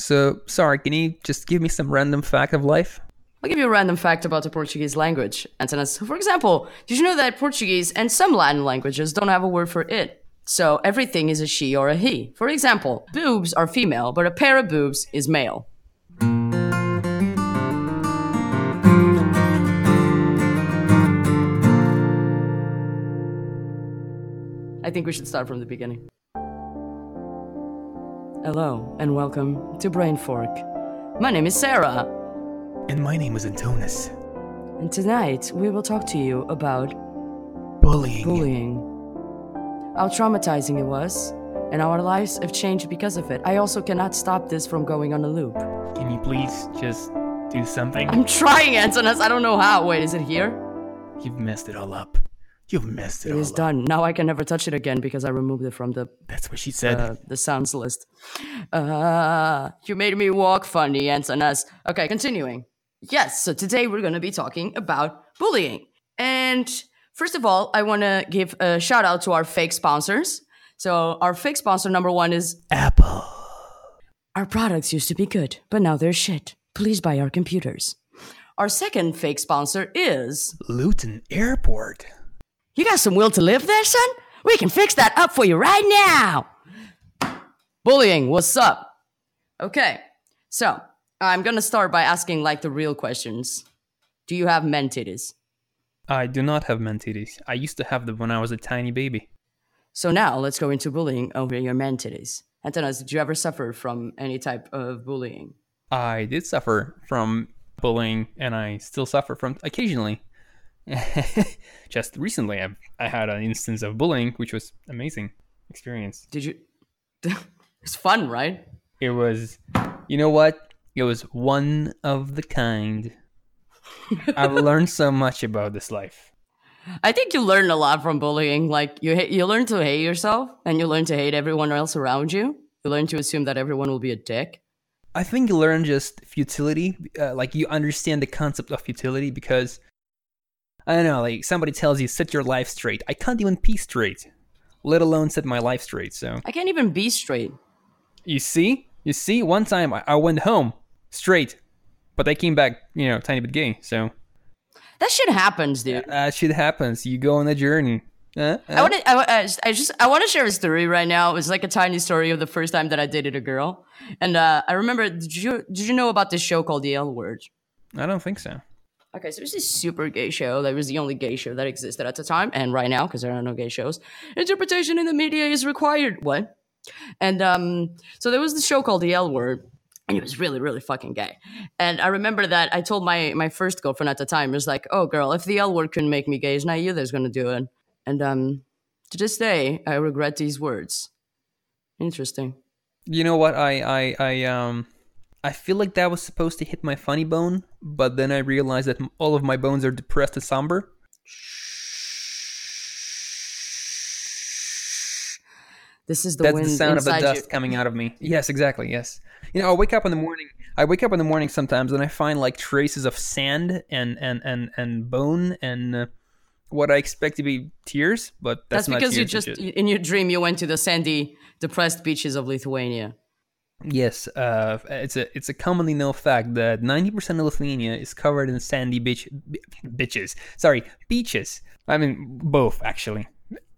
So, sorry, can you just give me some random fact of life? I'll give you a random fact about the Portuguese language, Antanas. For example, did you know that Portuguese and some Latin languages don't have a word for it? So everything is a she or a he. For example, boobs are female, but a pair of boobs is male. I think we should start from the beginning. Hello, and welcome to Brain Fork. My name is Sarah, And my name is Antonis. and tonight we will talk to you about Bullying. bullying. How traumatizing it was, and our lives have changed because of it. I also cannot stop this from going on a loop. Can you please just do something? I'm trying, Antonis. I don't know how. Wait, is it here? You've messed it all up. You've messed it, It is up. done. Now I can never touch it again because I removed it from the That's what she said. uh, the sounds list. Uh, you made me walk funny, Antonis. Okay, continuing. Yes, so today we're going to be talking about bullying. And first of all, I want to give a shout out to our fake sponsors. So, our fake sponsor number one is Apple. Our products used to be good, but now they're shit. Please buy our computers. Our second fake sponsor is Luton Airport. You got some will to live there, son? We can fix that up for you right now. Bullying, what's up? Okay, so I'm gonna start by asking like the real questions. Do you have men titties? I do not have men titties. I used to have them when I was a tiny baby. So now let's go into bullying over your men titties. Antanas, did you ever suffer from any type of bullying? I did suffer from bullying, and I still suffer from occasionally. Just recently, I, I had an instance of bullying, which was amazing experience. Did you? it's fun, right? It was, you know what? It was one of the kind. I've learned so much about this life. I think you learn a lot from bullying. Like you, ha- you learn to hate yourself, and you learn to hate everyone else around you. You learn to assume that everyone will be a dick. I think you learn just futility, uh, like you understand the concept of futility because I don't know, like somebody tells you set your life straight. I can't even pee straight, let alone set my life straight. So I can't even be straight. you see, you see, one time I, I went home straight, but I came back, you know, tiny bit gay. So That shit happens, dude. uh, shit happens. You go on a journey. Uh, I uh, want to. I, I just- I want to share a story right now. It's like a tiny story of the first time that I dated a girl, and uh, I remember. Did you Did you know about this show called The L Word? I don't think so. Okay, so it was this super gay show that was the only gay show that existed at the time, and right now, because there are no gay shows, interpretation in the media is required. What? And um, so there was this show called The L Word, and it was really, really fucking gay. And I remember that I told my my first girlfriend at the time, it was like, "Oh, girl, if The L Word couldn't make me gay, it's not you that's gonna do it." And um, to this day, I regret these words. Interesting. You know what? I I I um I feel like that was supposed to hit my funny bone, but then I realized that all of my bones are depressed and somber. This is the That's wind the sound of the dust you. coming out of me. Yes, exactly. Yes. You know, I wake up in the morning. I wake up in the morning sometimes, and I find like traces of sand and and and and bone and uh, what I expect to be tears, but that's, That's, not because you just in your dream you went to the sandy, depressed beaches of Lithuania. Yes, uh, it's a it's a commonly known fact that ninety percent of Lithuania is covered in sandy beach b- bitches. Sorry, beaches. I mean both actually.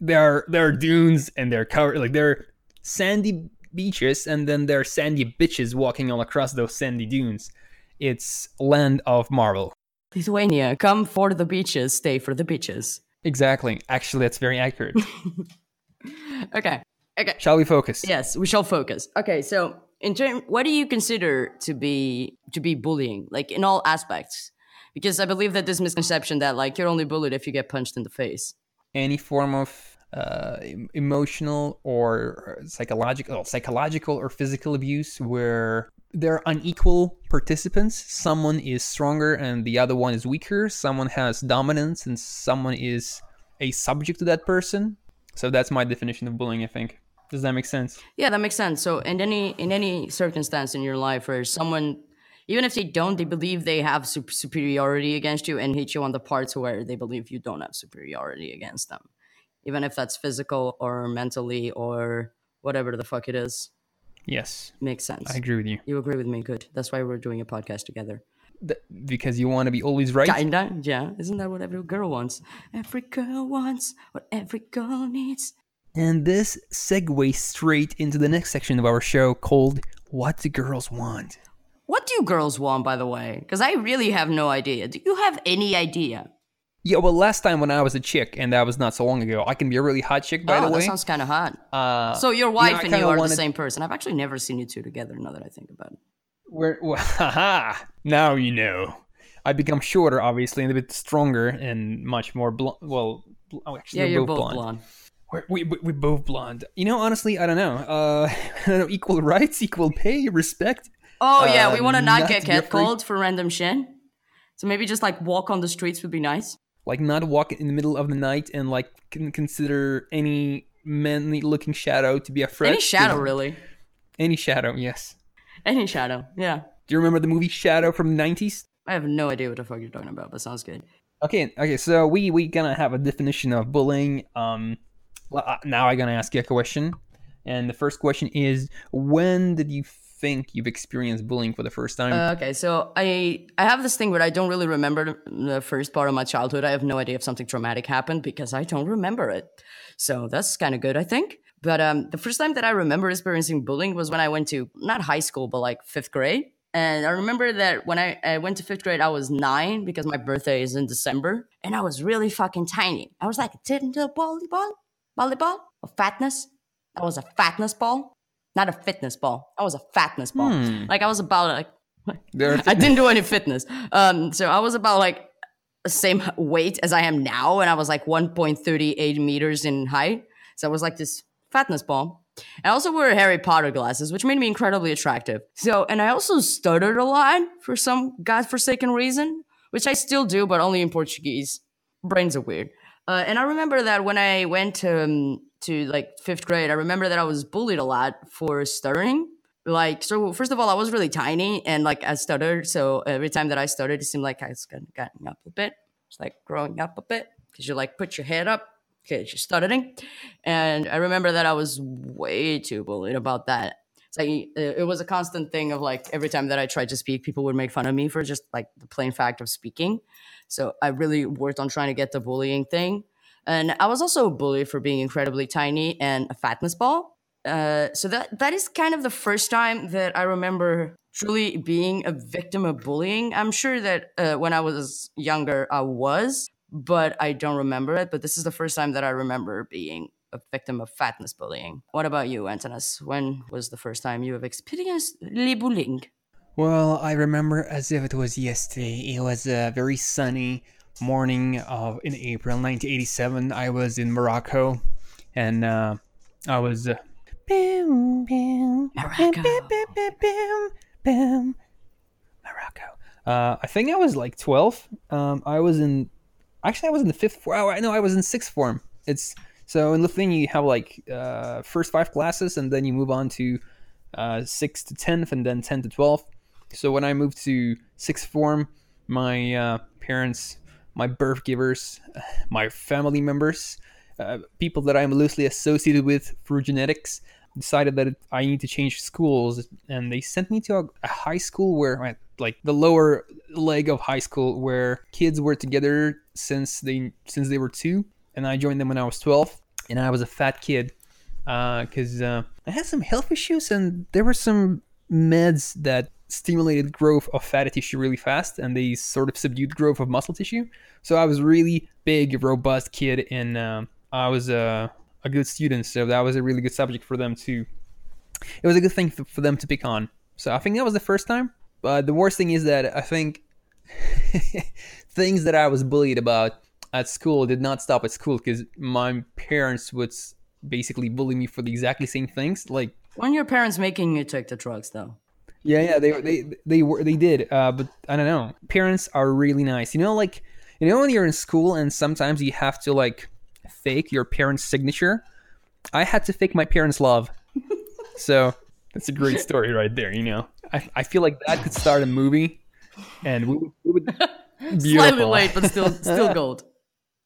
There are there are dunes and they're covered like there are sandy beaches and then there are sandy bitches walking all across those sandy dunes. It's land of marvel. Lithuania, come for the beaches, stay for the beaches. Exactly. Actually, that's very accurate. Okay. Okay. Shall we focus? Yes, we shall focus. Okay, so in term what do you consider to be to be bullying? Like in all aspects? Because I believe that this misconception that like you're only bullied if you get punched in the face. any form of uh, emotional or psychological, psychological or physical abuse where there are unequal participants. Someone is stronger and the other one is weaker. Someone has dominance and someone is a subject to that person. So that's my definition of bullying. I think. Does that make sense? Yeah, that makes sense. So in any in any circumstance in your life where someone even if they don't, they believe they have sup- superiority against you and hit you on the parts where they believe you don't have superiority against them. Even if that's physical or mentally or whatever the fuck it is. Yes, Makes sense. I agree with you. you agree with me? Good. That's why we're doing a podcast together. Th- because you want to be always right. Kinda, yeah. Isn't that what every girl wants? Every girl wants what every girl needs. And this segues straight into the next section of our show called What Do Girls Want? What do girls want, by the way? Because I really have no idea. Do you have any idea? Yeah, well, last time when I was a chick, and that was not so long ago, I can be a really hot chick, by oh, the that way. sounds kind of hot. uh, So your you know, wife and you are wanted- the same person. I've actually never seen you two together. Now that I think about it. We're, well, haha, now you know. I become shorter, obviously, and a bit stronger, and much more blonde. Well, bl- oh, actually, Yeah, you're both, both blonde. blonde. We're, we, we, both blonde. You know, honestly, I don't know. Uh, I don't know. Equal rights, equal pay, respect. Oh yeah, Uh, we want to not not get catcalled for random shit. So maybe just like walk on the streets would be nice. Like, not walk in the middle of the night and, like, can consider any manly looking shadow to be a threat. Any shadow, really. Any shadow, yes. Any shadow. Yeah. Do you remember the movie Shadow from the 90s? I have no idea what the fuck you're talking about, but sounds good. Okay, okay. So we we gonna have a definition of bullying. Um, now I'm gonna ask you a question, and the first question is: When did you think you've experienced bullying for the first time? Uh, okay, so I I have this thing where I don't really remember the first part of my childhood. I have no idea if something traumatic happened because I don't remember it. So that's kind of good, I think. But um, the first time that I remember experiencing bullying was when I went to not high school, but like fifth grade. And I remember that when I, I went to fifth grade, I was nine because my birthday is in December, and I was really fucking tiny. I was like didn't a tender volleyball, volleyball of fatness. That was a fatness ball, not a fitness ball. I was a fatness ball. Hmm. Like I was about like I didn't do any fitness. Um, so I was about like the same weight as I am now, and I was like 1.38 meters in height. So I was like this fatness ball. I also wore Harry Potter glasses, which made me incredibly attractive. So, and I also stuttered a lot for some godforsaken reason, which I still do, but only in Portuguese. Brains are weird. Uh, and I remember that when I went to, um, to like fifth grade, I remember that I was bullied a lot for stuttering. Like so first of all i was really tiny and like i stuttered. So every time that i stuttered it seemed like i was getting up a bit. It's like growing up a bit. Because you like put your head up because you're stuttering. And i remember that i was way too bullied about that it's like uh, it was a constant thing of like every time that i tried to speak people would make fun of me for just like the plain fact of speaking so i really worked on trying to get the bullying thing and i was also bullied for being incredibly tiny and a fatness ball uh, so that that is kind of the first time that I remember truly being a victim of bullying. I'm sure that uh, when I was younger, I was, but I don't remember it. But this is the first time that I remember being a victim of fatness bullying. What about you, Antonis? When was the first time you have experienced le bullying? Well, I remember as if it was yesterday. It was a very sunny morning of in April 1987. I was in Morocco, and uh, I was. Uh, Morocco. Morocco. Uh, I think I was like 12. Um, I was in. Actually, I was in the fifth form. Oh, I know I was in sixth form. It's so in Lithuania you have like uh, first five classes, and then you move on to uh, sixth to tenth, and then ten to twelfth. So when I moved to sixth form, my uh, parents, my birth givers, my family members, uh, people that I'm loosely associated with through genetics, decided that I need to change schools, and they sent me to a, a high school where, like, the lower leg of high school, where kids were together since they since they were two, and I joined them when I was twelve, and I was a fat kid because uh, I had some health issues, and there were some meds that stimulated growth of fatty tissue really fast and they sort of subdued growth of muscle tissue. So i was really big robust kid and um, i was a, a good student. So that was a really good subject for them to it was a good thing for them to pick on. So i think that was the first time. But the worst thing is that i think things that i was bullied about at school did not stop at school because my parents would basically bully me for the exactly same things like When your parents making you take the drugs, though? yeah, yeah, they they they were they did. Uh, but I don't know. Parents are really nice. You know, like you know when you're in school and sometimes you have to like fake your parents' signature. I had to fake my parents' love. so that's a great story right there. You know, I I feel like that could start a movie, and we would. We would Slightly late, but still still gold.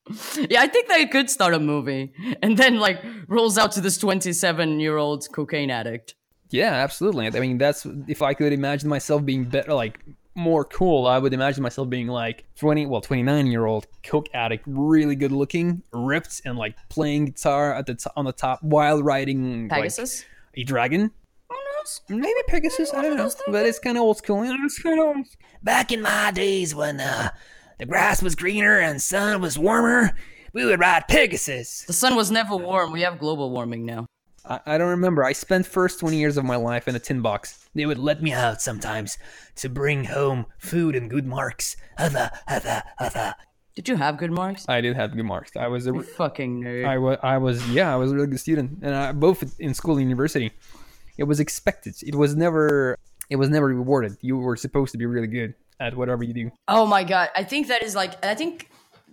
Yeah, I think they could start a movie and then like rolls out to this 27 year old cocaine addict. Yeah, absolutely. I mean, that's if I could imagine myself being better, like more cool, I would imagine myself being like 20, well, 29 year old coke addict, really good looking, ripped, and like playing guitar at the t- on the top while riding like, Pegasus. a dragon. Who knows? Maybe Pegasus, I don't know, but it's kind of old school. It's kind of Back in my days when uh, the grass was greener and sun was warmer, we would ride Pegasus. The sun was never warm. We have global warming now. I, I don't remember. I spent first 20 years of my life in a tin box. They would let me out sometimes to bring home food and good marks. Other, other, other. Did you have good marks? I did have good marks. I was a, You fucking nerd. I was, I was, yeah, I was a really good student, and I, both in school and university. It was expected. It was never, it was never rewarded. You were supposed to be really good at whatever you do. Oh my god, I think that is like I think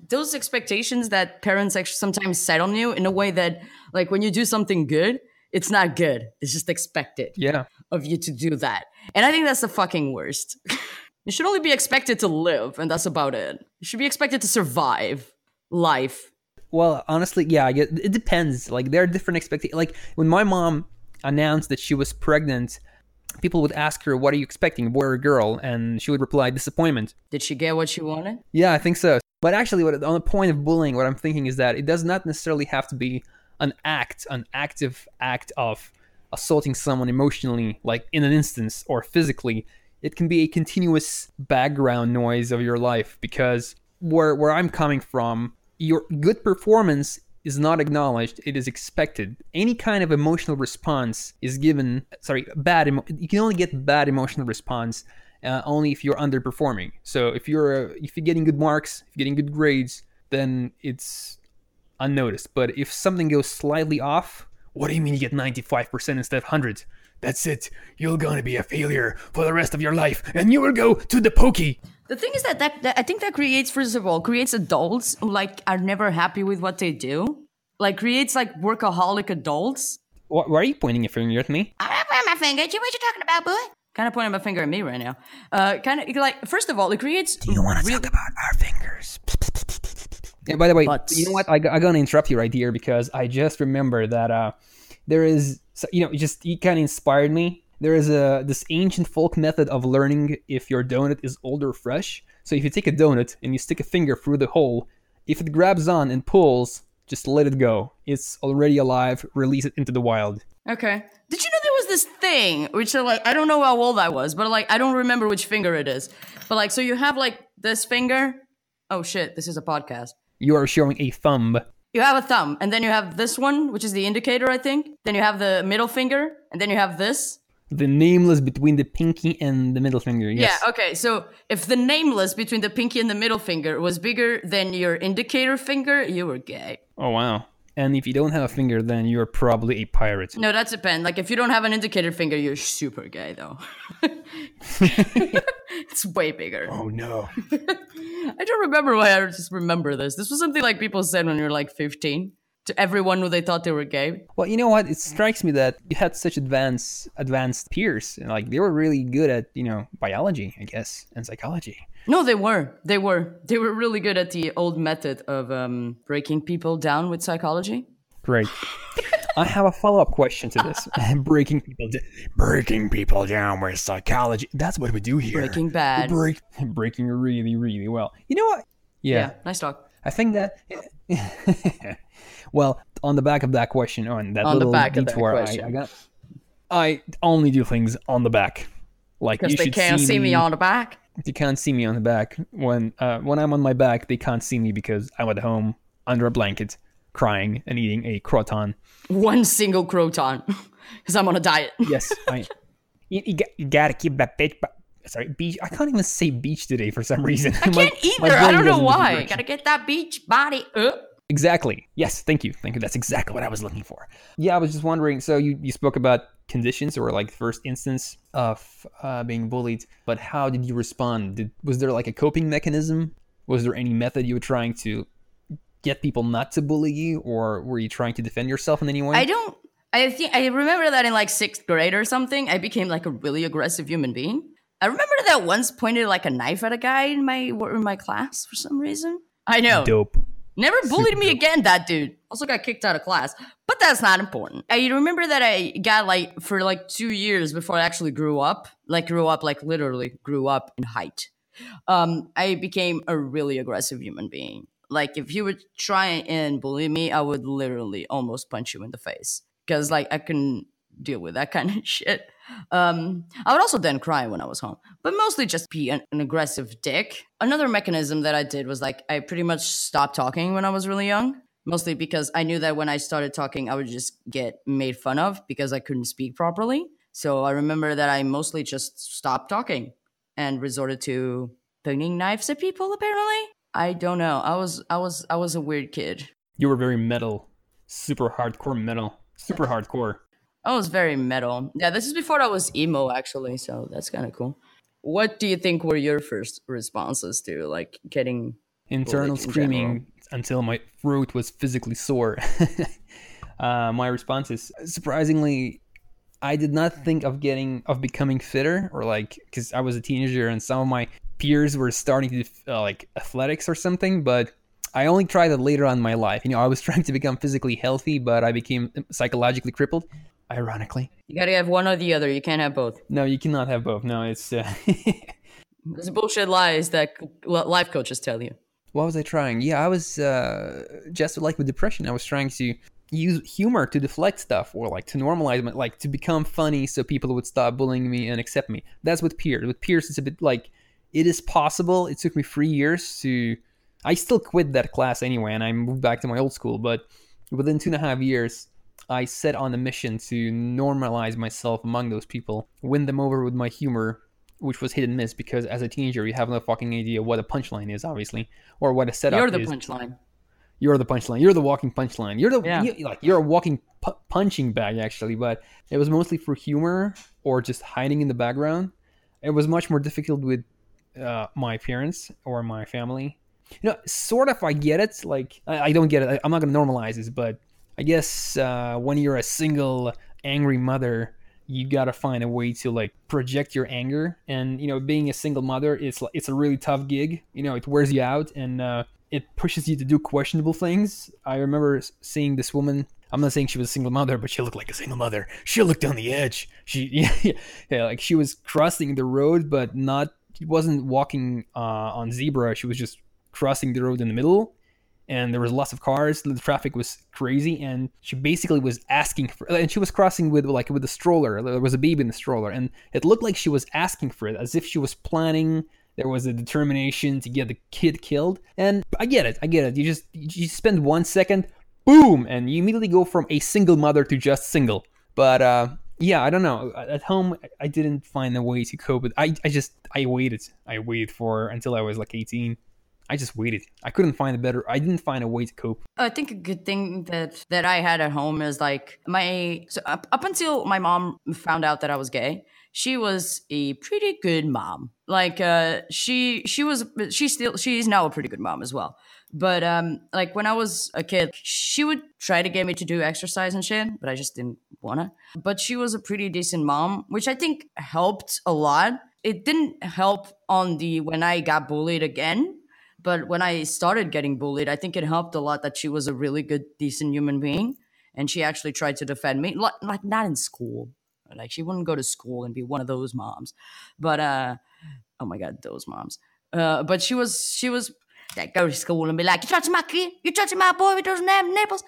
those expectations that parents actually sometimes set on you in a way that like when you do something good, it's not good. It's just expected Yeah, of you to do that. And I think that's the fucking worst. you should only be expected to live and that's about it. You should be expected to survive life. Well, honestly, yeah, it depends. Like there are different expectations. Like when my mom announced that she was pregnant, people would ask her, "What are you expecting, boy or girl?" And she would reply, "Disappointment." Did she get what she wanted? Yeah, I think so. But actually, what, on the point of bullying, what I'm thinking is that it does not necessarily have to be an act, an active act of assaulting someone emotionally, like in an instance or physically. It can be a continuous background noise of your life because where where I'm coming from, your good performance is not acknowledged; it is expected. Any kind of emotional response is given. Sorry, bad. Emo- you can only get bad emotional response uh, only if you're underperforming. So if you're uh, if you're getting good marks, if you're getting good grades, then it's unnoticed. But if something goes slightly off, What do you mean you get 95% instead of 100? That's it. You're going to be a failure for the rest of your life, and you will go to the pokey. The thing is that, that, that I think that creates, first of all, creates adults who like are never happy with what they do. Like creates like workaholic adults. wh- why are you pointing your finger at me? I'm not pointing my finger at you. What you talking about, boy? Kind of pointing my finger at me right now. Uh, kind of like first of all, it creates. Do you want to talk about our fingers? Yeah, by the way, Butts. you know what? I, I'm gonna interrupt you right here because I just remember that uh, there is, so- you know, it just it kind of inspired me. There is a this ancient folk method of learning if your donut is old or fresh. So if you take a donut and you stick a finger through the hole, if it grabs on and pulls, just let it go. It's already alive. Release it into the wild. Okay. Did you know there was this thing which uh, like I don't know how old I was, but like I don't remember which finger it is. But like so you have like this finger. Oh shit! This is a podcast. You are showing a thumb. You have a thumb, and then you have this one, which is the indicator, I think. Then you have the middle finger, and then you have this. The nameless between the pinky and the middle finger. Yes. Yeah, okay. So if the nameless between the pinky and the middle finger was bigger than your indicator finger, you were gay. Oh wow. And if you don't have a finger, then you're probably a pirate. No, that's a pen. Like if you don't have an indicator finger, you're super gay though. it's way bigger. Oh no. I don't remember why I just remember this. This was something like people said when you were like 15 to everyone who they thought they were gay. Well, you know what? It strikes me that you had such advanced advanced peers, and like they were really good at you know biology, I guess, and psychology. No, they were. They were. They were really good at the old method of um, breaking people down with psychology. Great. I have a follow up question to this. Breaking people, da- Breaking people down with psychology. That's what we do here. Breaking Bad. break, breaking really, really well. You know what? yeah. Yeah, nice talk. I think that. well, on the back of that question, on that On the little back of that detour, I. I got. I only do things on the back. Like Because you they should can't see me on the back. They can't see me on the back when uh, when I'm on my back. They can't see me because I'm at home under a blanket, crying and eating a croton. One single croton. Because I'm on a diet. Yes, I. You, you, got, you gotta keep that bitch. ba- Sorry, beach. I can't even say beach today for some reason. I can't either. I don't know why. Gotta get that beach body up. Exactly. Yes. Thank you. Thank you. That's exactly what I was looking for. Yeah, I was just wondering. So you, you spoke about conditions or like first instance of uh, being bullied, but how did you respond? Did was there like a coping mechanism? Was there any method you were trying to get people not to bully you, or were you trying to defend yourself in any way? I don't. I think I remember that in like sixth grade or something. I became like a really aggressive human being. I remember that once pointed like a knife at a guy in my in my class for some reason. I know. Dope. Never bullied Super me dope. again, that dude. Also got kicked out of class. But that's not important. I remember that I got like for like two years before I actually grew up, like grew up, like literally grew up in height. Um, I became a really aggressive human being. Like if you would try and bully me, I would literally almost punch you in the face because like I couldn't deal with that kind of shit. Um, I would also then cry when I was home, but mostly just be an, an, aggressive dick. Another mechanism that I did was like I pretty much stopped talking when I was really young, mostly because I knew that when I started talking, I would just get made fun of because I couldn't speak properly. So I remember that I mostly just stopped talking and resorted to pointing knives at people. Apparently, I don't know. I was I was I was a weird kid. You were very metal, super hardcore metal, super hardcore. I was very metal. Yeah, this is before I was emo, actually. So that's kind of cool. What do you think were your first responses to like getting internal screaming until my throat was physically sore? uh, my response is surprisingly, I did not think of getting of becoming fitter or like because I was a teenager and some of my peers were starting to uh, like athletics or something, but I only tried it later on in my life. You know, I was trying to become physically healthy, but I became psychologically crippled ironically. You gotta have one or the other. You can't have both. No, you cannot have both. No, it's. Uh, There's bullshit lies that life coaches tell you. What was I trying? Yeah, I was uh, just like with depression. I was trying to use humor to deflect stuff or like to normalize it, like to become funny so people would stop bullying me and accept me. That's with peers. With peers, it's a bit like it is possible. It took me three years to. I still quit that class anyway, and I moved back to my old school. But within two and a half years, I set on a mission to normalize myself among those people, win them over with my humor, which was hit and miss because as a teenager you have no fucking idea what a punchline is, obviously, or what a setup is. You're the is. punchline. You're the punchline. You're the walking punchline. You're the yeah. you, like you're a walking pu- punching bag actually, but it was mostly for humor or just hiding in the background. It was much more difficult with uh, my parents or my family. You know, sort of I get it. Like I, I don't get it. I, I'm not gonna normalize this, but I guess uh, when you're a single angry mother, you gotta find a way to like project your anger. And you know, being a single mother, it's like it's a really tough gig. You know, it wears you out and uh, it pushes you to do questionable things. I remember seeing this woman. I'm not saying she was a single mother, but she looked like a single mother. She looked on the edge. She yeah, yeah like she was crossing the road, but not. She wasn't walking uh, on zebra. She was just crossing the road in the middle and there was lots of cars. The traffic was crazy and she basically was asking for and she was crossing with like with a stroller. There was a baby in the stroller and it looked like she was asking for it as if she was planning there was a determination to get the kid killed. And i get it i get it. You just you spend one second boom and you immediately go from a single mother to just single. But uh yeah i don't know. At home i didn't find a way to cope with i, I just i waited i waited for until i was like 18 I just waited. I couldn't find a better. I didn't find a way to cope. I think a good thing that that I had at home is like my so up, up until my mom found out that I was gay, she was a pretty good mom. Like uh, she she was she still she's now a pretty good mom as well. But um, like when I was a kid, she would try to get me to do exercise and shit, but I just didn't wanna. But she was a pretty decent mom, which I think helped a lot. It didn't help on the when I got bullied again but when I started getting bullied, I think it helped a lot that she was a really good, decent human being. And she actually tried to defend me, like, not in school. Like she wouldn't go to school and be one of those moms. But uh oh my god, those moms. Uh but she was she was that go to school and be like, You touching my kid? You touching my boy with those damn nipples?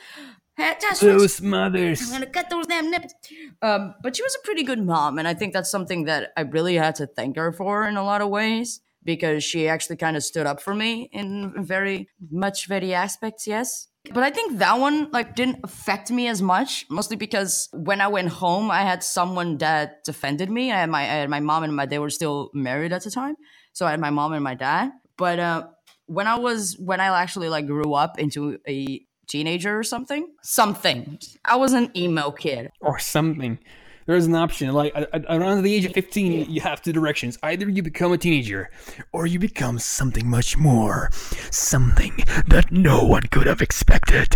those mothers. I'm gonna cut those damn nipples. Um, but she was a pretty good mom, and I think that's something that I really had to thank her for in a lot of ways because she actually kind of stood up for me in very much very aspects yes. But i think that one like didn't affect me as much mostly because when i went home i had someone that defended me. I had my, I had my mom and my dad they were still married at the time so i had my mom and my dad. But uh, when i was when i actually like grew up into a teenager or something something. I was an emo kid. Or something there's an option. Like around the age of 15, you have two directions. Either you become a teenager, or you become something much more, something that no one could have expected.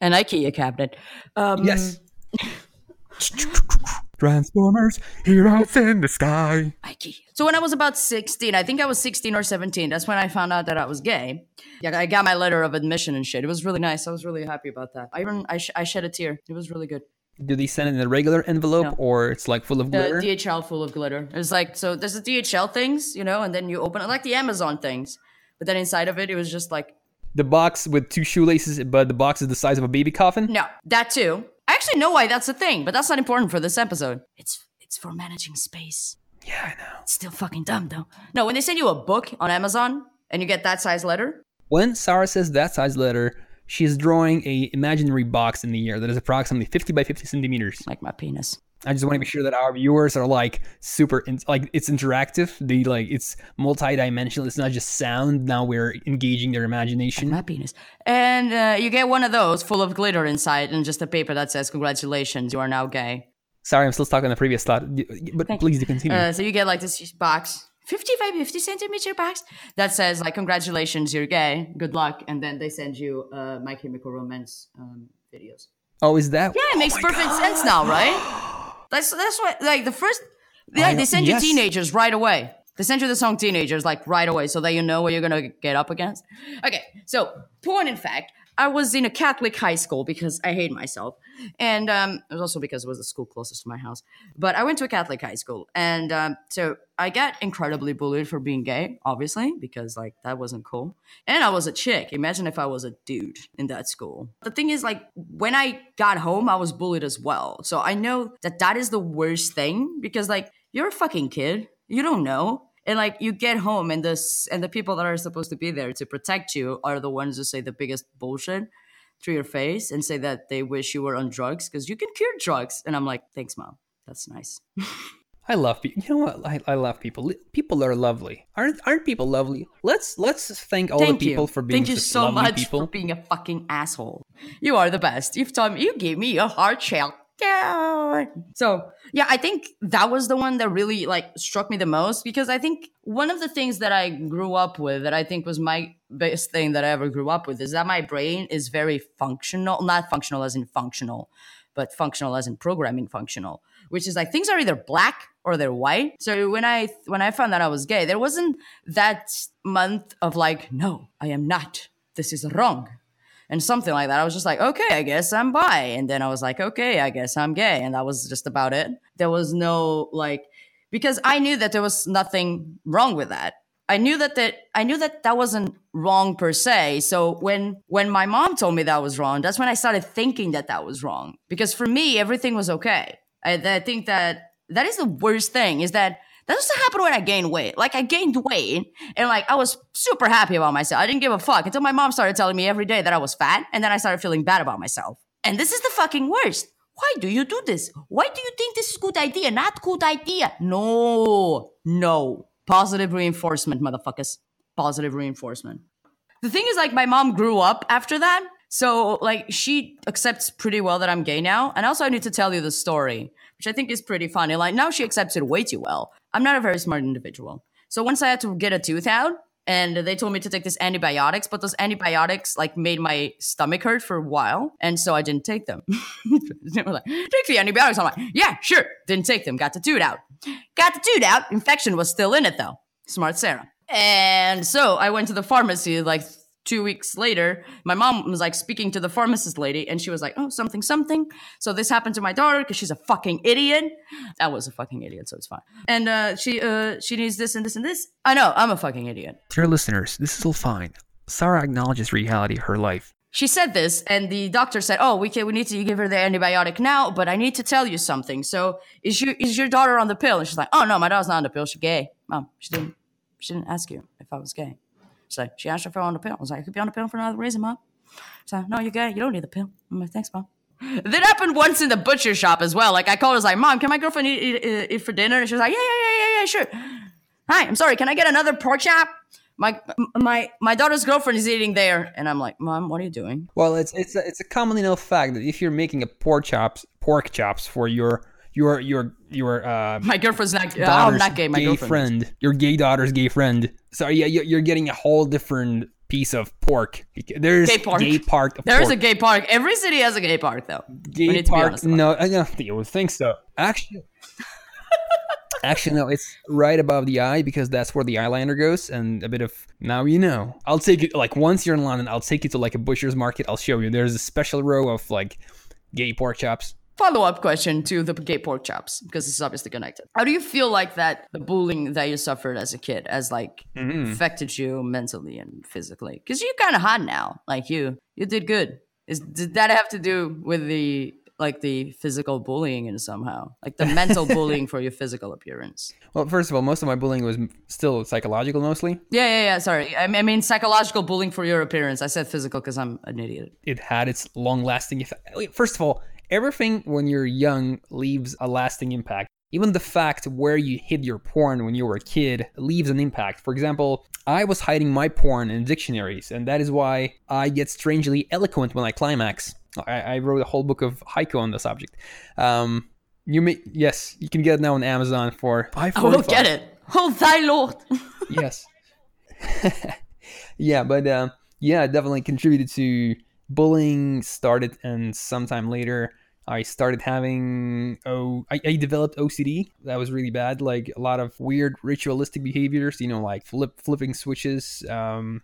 An IKEA cabinet. Um, yes. Transformers, heroes in the sky. Mikey. So when I was about 16, I think I was 16 or 17, that's when I found out that I was gay. Yeah, I got my letter of admission and shit. It was really nice. I was really happy about that. I even I, sh- I shed a tear. It was really good. Do they send it in a regular envelope No. or it's like full of The glitter? DHL full of glitter. It's like so there's the DHL things, you know, and then you open it like the Amazon things. But then inside of it, it was just like the box with two shoelaces, but the box is the size of a baby coffin? no, that too. I actually know why that's a thing, but that's not important for this episode. It's it's for managing space. Yeah, I know. It's still fucking dumb though. No, when they send you a book on Amazon and you get that size letter, When Sarah says that size letter, she's drawing a imaginary box in the air that is approximately 50 by 50 centimeters. like my penis. I just want to be sure that our viewers are like super, in, like it's interactive. They like it's multi-dimensional. It's not just sound. Now we're engaging their imagination. My penis. And uh, you get one of those full of glitter inside and just a paper that says, Congratulations, you are now gay. Sorry, I'm still stuck on the previous thought, but please do continue. Uh, so you get like this box, 50 by 50 centimeter box, that says, like, Congratulations, you're gay. Good luck. And then they send you uh, My Chemical Romance um, videos. oh, is that? Yeah, it makes perfect sense now, right? That's that's what like the first. Yeah, they send yes. you teenagers right away. They send you the song "Teenagers" like right away, so that you know what you're gonna get up against. Okay, so point in fact, I was in a Catholic high school because I hate myself, and um, it was also because it was the school closest to my house. But I went to a Catholic high school, and um, so I got incredibly bullied for being gay, obviously, because like that wasn't cool. And I was a chick. Imagine if I was a dude in that school. The thing is, like, when I got home, I was bullied as well. So I know that that is the worst thing because, like, you're a fucking kid. You don't know. And like you get home and this and the people that are supposed to be there to protect you are the ones who say the biggest bullshit to your face and say that they wish you were on drugs because you can cure drugs. And I'm like, thanks, mom. That's nice. I love people. You know what? I, I love people. People are lovely. Aren't aren't people lovely? Let's let's thank all Thank the people you. for being Thank you so much people. for being a fucking asshole. You are the best. You've taught me. You gave me a heart shell. Yeah. So yeah, I think that was the one that really like struck me the most because I think one of the things that I grew up with that I think was my best thing that I ever grew up with is that my brain is very functional, not functional as in functional, but functional as in programming functional, which is like things are either black or they're white. So when I when I found that I was gay, there wasn't that month of like, no, I am not. This is wrong. And something like that. I was just like, okay, I guess I'm bi. And then I was like, okay, I guess I'm gay. And that was just about it. There was no like because I knew that there was nothing wrong with that. I knew that that I knew that that wasn't wrong per se. So when when my mom told me that was wrong, that's when I started thinking that that was wrong. Because for me, everything was okay. I, I think that that is the worst thing. Is that that also happened when I gained weight. Like I gained weight, and like I was super happy about myself. I didn't give a fuck until my mom started telling me every day that I was fat, and then I started feeling bad about myself. And this is the fucking worst. Why do you do this? Why do you think this is a good idea? Not good idea. No, no. Positive reinforcement, motherfuckers. Positive reinforcement. The thing is, like, my mom grew up after that. So, like, she accepts pretty well that I'm gay now. And also, I need to tell you the story, which I think is pretty funny. Like, now she accepts it way too well. I'm not a very smart individual. So, once I had to get a tooth out, and they told me to take this antibiotics, but those antibiotics like made my stomach hurt for a while, and so I didn't take them. they were like, "Take the antibiotics." I'm like, "Yeah, sure." Didn't take them. Got the tooth out. Got the tooth out. Infection was still in it though. Smart Sarah. And so I went to the pharmacy like two weeks later. My mom was like speaking to the pharmacist lady, and she was like, "Oh, something, something." So this happened to my daughter because she's a fucking idiot. I was a fucking idiot, so it's fine. And uh, she uh, she needs this and this and this. I know I'm a fucking idiot. Dear listeners, this is all fine. Sarah acknowledges reality of her life. She said this, and the doctor said, "Oh, we can, we need to give her the antibiotic now, but I need to tell you something. So, is your is your daughter on the pill?" And she's like, "Oh no, my daughter's not on the pill. She's gay, mom. She didn't she didn't ask you if I was gay. Like, she asked if I on the pill. I was like, I could be on the pill for another reason, mom. So, no, you're gay. You don't need the pill. I'm like, thanks, mom. That happened once in the butcher shop as well. Like I called, I was like, "Mom, can my girlfriend eat, eat, eat for dinner?" And she was like, "Yeah, yeah, yeah, yeah, yeah, sure." Hi, I'm sorry. Can I get another pork chop? My my my daughter's girlfriend is eating there, and I'm like, "Mom, what are you doing?" Well, it's it's a, it's a commonly known fact that if you're making a pork chops pork chops for your your your your uh, My girlfriend's not. Oh, I'm not gay. My gay girlfriend. friend, your gay daughter's gay friend. So yeah, you- you're getting a whole different piece of pork. There's Gay pork. Gay park. Of There's pork. a gay park. Every city has a gay park, though. gay need to be park. No, I don't think- I would think so. Actually, Actually, no, it's right above the eye because that's where the eyeliner goes, and a bit of now you know. I'll take it like once you're in London, I'll take you to like a butcher's market. I'll show you. There's a special row of like gay pork chops. Follow up question to the gay pork chops because this is obviously connected. How do you feel like that the bullying that you suffered as a kid has like Mm. affected you mentally and physically? Because you're kind of hot now, like you. You did good. Is did that have to do with the like the physical bullying and somehow like the mental bullying for your physical appearance? Well, first of all, most of my bullying was still psychological mostly. Yeah, yeah, yeah. Sorry, I, I mean psychological bullying for your appearance. I said physical because I'm an idiot. It had its long-lasting effect. Wait, First of all, everything when you're young leaves a lasting impact. Even the fact where you hid your porn when you were a kid leaves an impact. For example, I was hiding my porn in dictionaries, and that is why I get strangely eloquent when I climax. I, I wrote a whole book of haiku on the subject. Um, you may yes, you can get it now on Amazon for five. I will get it. Oh, thy lord. yes. yeah, but uh, yeah, definitely contributed to bullying. Started, and sometime later, I started having oh, I, I developed OCD. That was really bad. Like a lot of weird ritualistic behaviors. You know, like flip flipping switches. Um,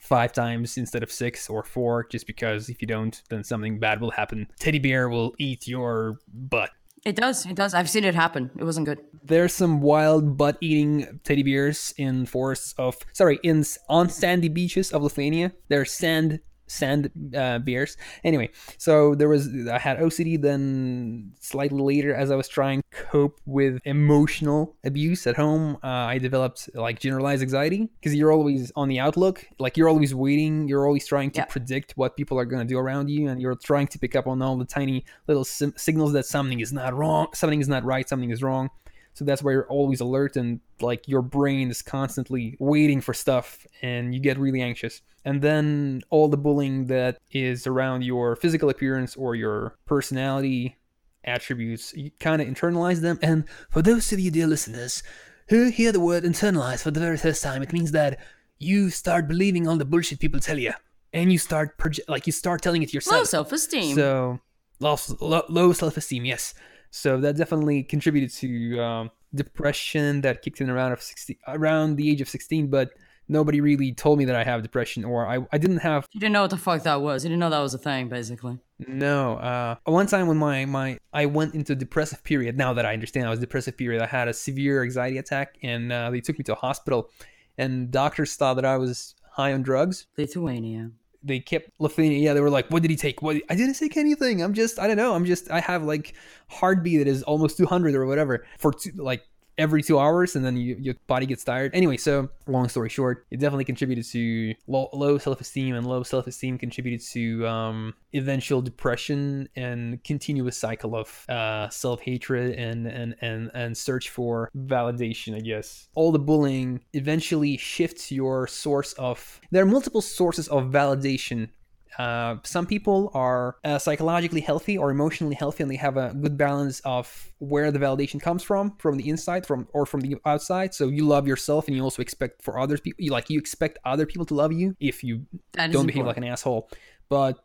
five times instead of six or four just because if you don't then something bad will happen teddy bear will eat your butt It does. It does. I've seen it happen. It wasn't good. there's some wild butt eating teddy bears in forests of sorry in on sandy beaches of lithuania they're sand sand uh, bears anyway so there was i had ocd then slightly later as i was trying to cope with emotional abuse at home uh, i developed like generalized anxiety because you're always on the outlook. Like you're always waiting. You're always trying to Yeah. predict what people are going to do around you and you're trying to pick up on all the tiny little sim- signals that something is not wrong something is not right something is wrong so that's why you're always alert and like your brain is constantly waiting for stuff and you get really anxious. And then all the bullying that is around your physical appearance or your personality attributes, you kind of internalize them. And for those of you, dear listeners, who hear the word internalize for the very first time, it means that you start believing all the bullshit people tell you. And you start, proje- like, you start telling it yourself. Low self esteem. So low, low, low self-esteem, yes. So that definitely contributed to um, depression that kicked in around of 60, around the age of 16. But nobody really told me that I have depression, or I, I didn't have you didn't know what the fuck that was. You didn't know that was a thing, basically. no. Uh, one time when my my I went into depressive period. Now that I understand, I was depressive period. I had a severe anxiety attack, and uh, they took me to a hospital, and doctors thought that I was high on drugs. Lithuania. They kept Lithuania. Yeah, they were like, "What did he take? What?" I didn't take anything. I'm just, I don't know. I'm just, I have like heartbeat that is almost 200 or whatever for two, like every two hours, and then you, your body gets tired. Anyway, so long story short, it definitely contributed to low, low self-esteem, and low self-esteem contributed to um, eventual depression and continuous cycle of uh, self-hatred and and and and search for validation. I guess all the bullying eventually shifts your source of. There are multiple sources of validation uh, some people are uh, psychologically healthy or emotionally healthy, and they have a good balance of where the validation comes from, from the inside, from or from the outside. So you love yourself, and you also expect for others people, you, like you expect other people to love you if you don't behave like an asshole. But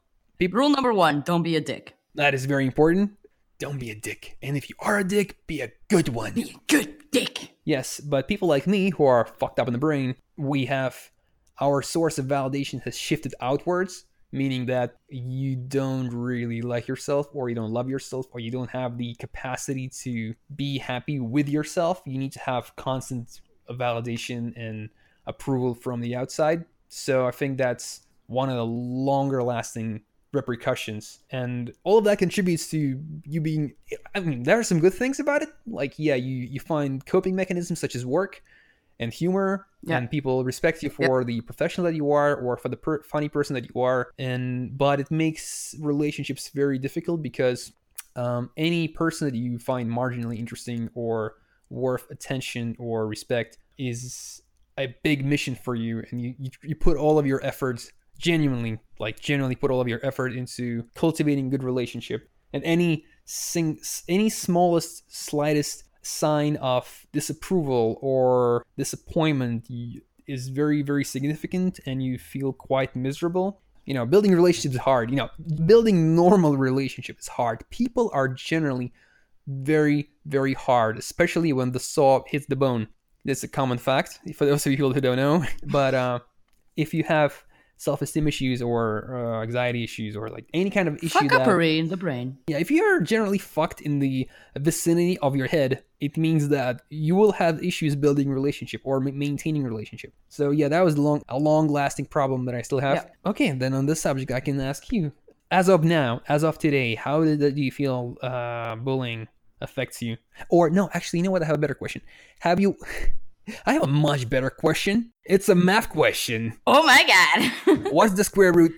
Rule number one: Don't be a dick. that is very important. Don't be a dick, and if you are a dick, be a good one. Be a good dick. Yes, but people like me who are fucked up in the brain, we have our source of validation has shifted outwards, meaning that you don't really like yourself or you don't love yourself or you don't have the capacity to be happy with yourself. You need to have constant validation and approval from the outside. So I think that's one of the longer lasting repercussions and all of that contributes to you being i mean there are some good things about it like yeah you you find coping mechanisms such as work and humor Yeah. and people respect you for the professional that you are or for the per- funny person that you are. And but it makes relationships very difficult because um, any person that you find marginally interesting or worth attention or respect is a big mission for you. And you, you, you put all of your efforts genuinely like genuinely put all of your effort into cultivating good relationship. And any sing any smallest slightest sign of disapproval or disappointment is very very significant and you feel quite miserable you know building relationships is hard you know building normal relationship is hard people are generally very, very hard, especially when the saw hits the bone. That's a common fact for those of you who don't know. But uh, if you have self-esteem issues or uh, anxiety issues or like any kind of issue that Fuckery in the brain. yeah, if you're generally fucked in the vicinity of your head, it means that you will have issues building relationship or ma- maintaining relationship. So yeah, that was long a long-lasting problem that I still have. Yeah. Okay, then on this subject, I can ask you, as of now, as of today, how did do you feel uh, bullying affects you? Or no, actually, you know what? I have a better question. Have you? I have a much better question. It's a math question. Oh my god. What's the square root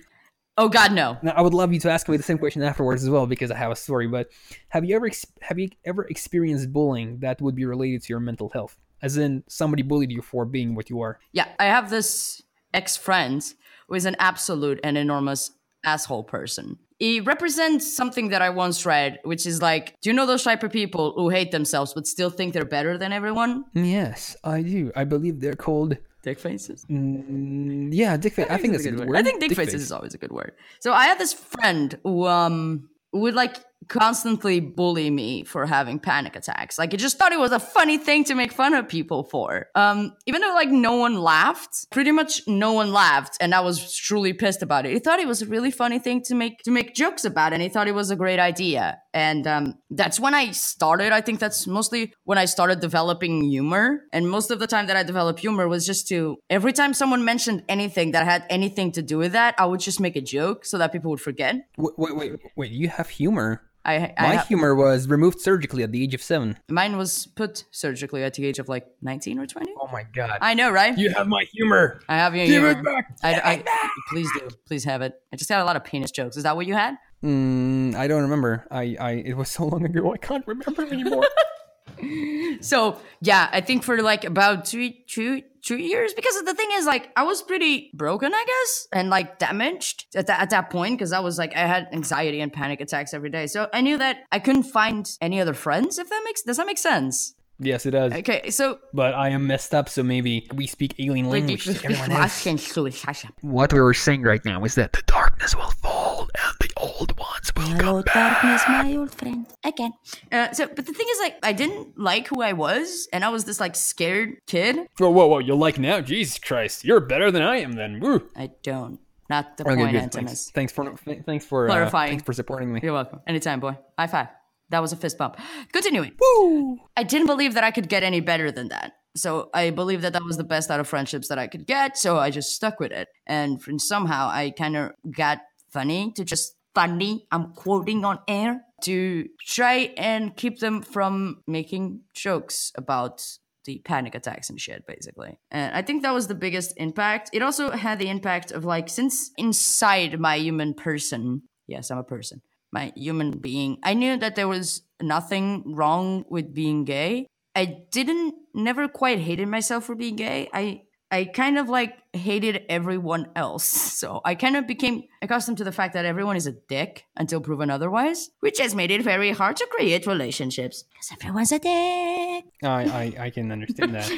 oh god, no. now, I would love you to ask me the same question afterwards as well because I have a story. But have you ever have you ever experienced bullying that would be related to your mental health? As in, somebody bullied you for being what you are. Yeah, I have this ex friend who is an absolute and enormous asshole person. He represents something that I once read, which is like, do you know those type of people who hate themselves but still think they're better than everyone? Yes, I do. I believe they're called. Dick faces. Mm, yeah, dick face. I think that's a good word. I think dick, Dick faces face. is always a good word. So I had this friend who um would like constantly bully me for having panic attacks. Like he just thought it was a funny thing to make fun of people for. Um even though like no one laughed, pretty much no one laughed and I was truly pissed about it. He thought it was a really funny thing to make to make jokes about and he thought it was a great idea. And um that's when I started. I think that's mostly when I started developing humor. And most of the time that I developed humor was just to every time someone mentioned anything that had anything to do with that, I would just make a joke so that people would forget. Wait, wait, wait, wait. You have humor. I, I My ha- humor was removed surgically at the age of seven. mine was put surgically at the age of like 19 or 20. Oh my god. I know, right? You have my humor. I have your Give humor. it back. I, I, please do. Please have it. I just had a lot of penis jokes. Is that what you had? Mm, I don't remember. I, I, it was so long ago. I can't remember anymore. So yeah, I think for like about two, two, two years, because the thing is, like, I was pretty broken, I guess, and like damaged at that at that point, because I was like, I had anxiety and panic attacks every day. So I knew that I couldn't find any other friends. If that makes does that make sense? yes, it does. Okay, so But I am messed up, so maybe we speak alien language to everyone else. What we were saying right now is that The darkness will fall, and the old ones will come back. darkness, my old friend. Again. Uh, so, but the thing is, like, I didn't like who I was, and I was this like scared kid. Whoa, whoa, whoa! You like now? Jesus Christ! You're better than I am. Then, woo. I don't. Not the Okay, point, good. Antimus. Thanks. thanks for thanks for uh, Clarifying. thanks for supporting me. You're welcome. Anytime, boy. High five. That was a fist bump. Continuing. Woo! I didn't believe that I could get any better than that. So I believe that that was the best out of friendships that I could get. So I just stuck with it. And somehow I kind of got funny to just funny. I'm quoting on air to try and keep them from making jokes about the panic attacks and shit, basically. And I think that was the biggest impact. It also had the impact of like, since inside my human person, yes, I'm a person, my human being, I knew that there was nothing wrong with being gay. I didn't, never quite hated myself for being gay. I, I kind of like hated everyone else. So I kind of became accustomed to the fact that everyone is a dick until proven otherwise, which has made it very hard to create relationships because everyone's a dick. I, I I can understand that.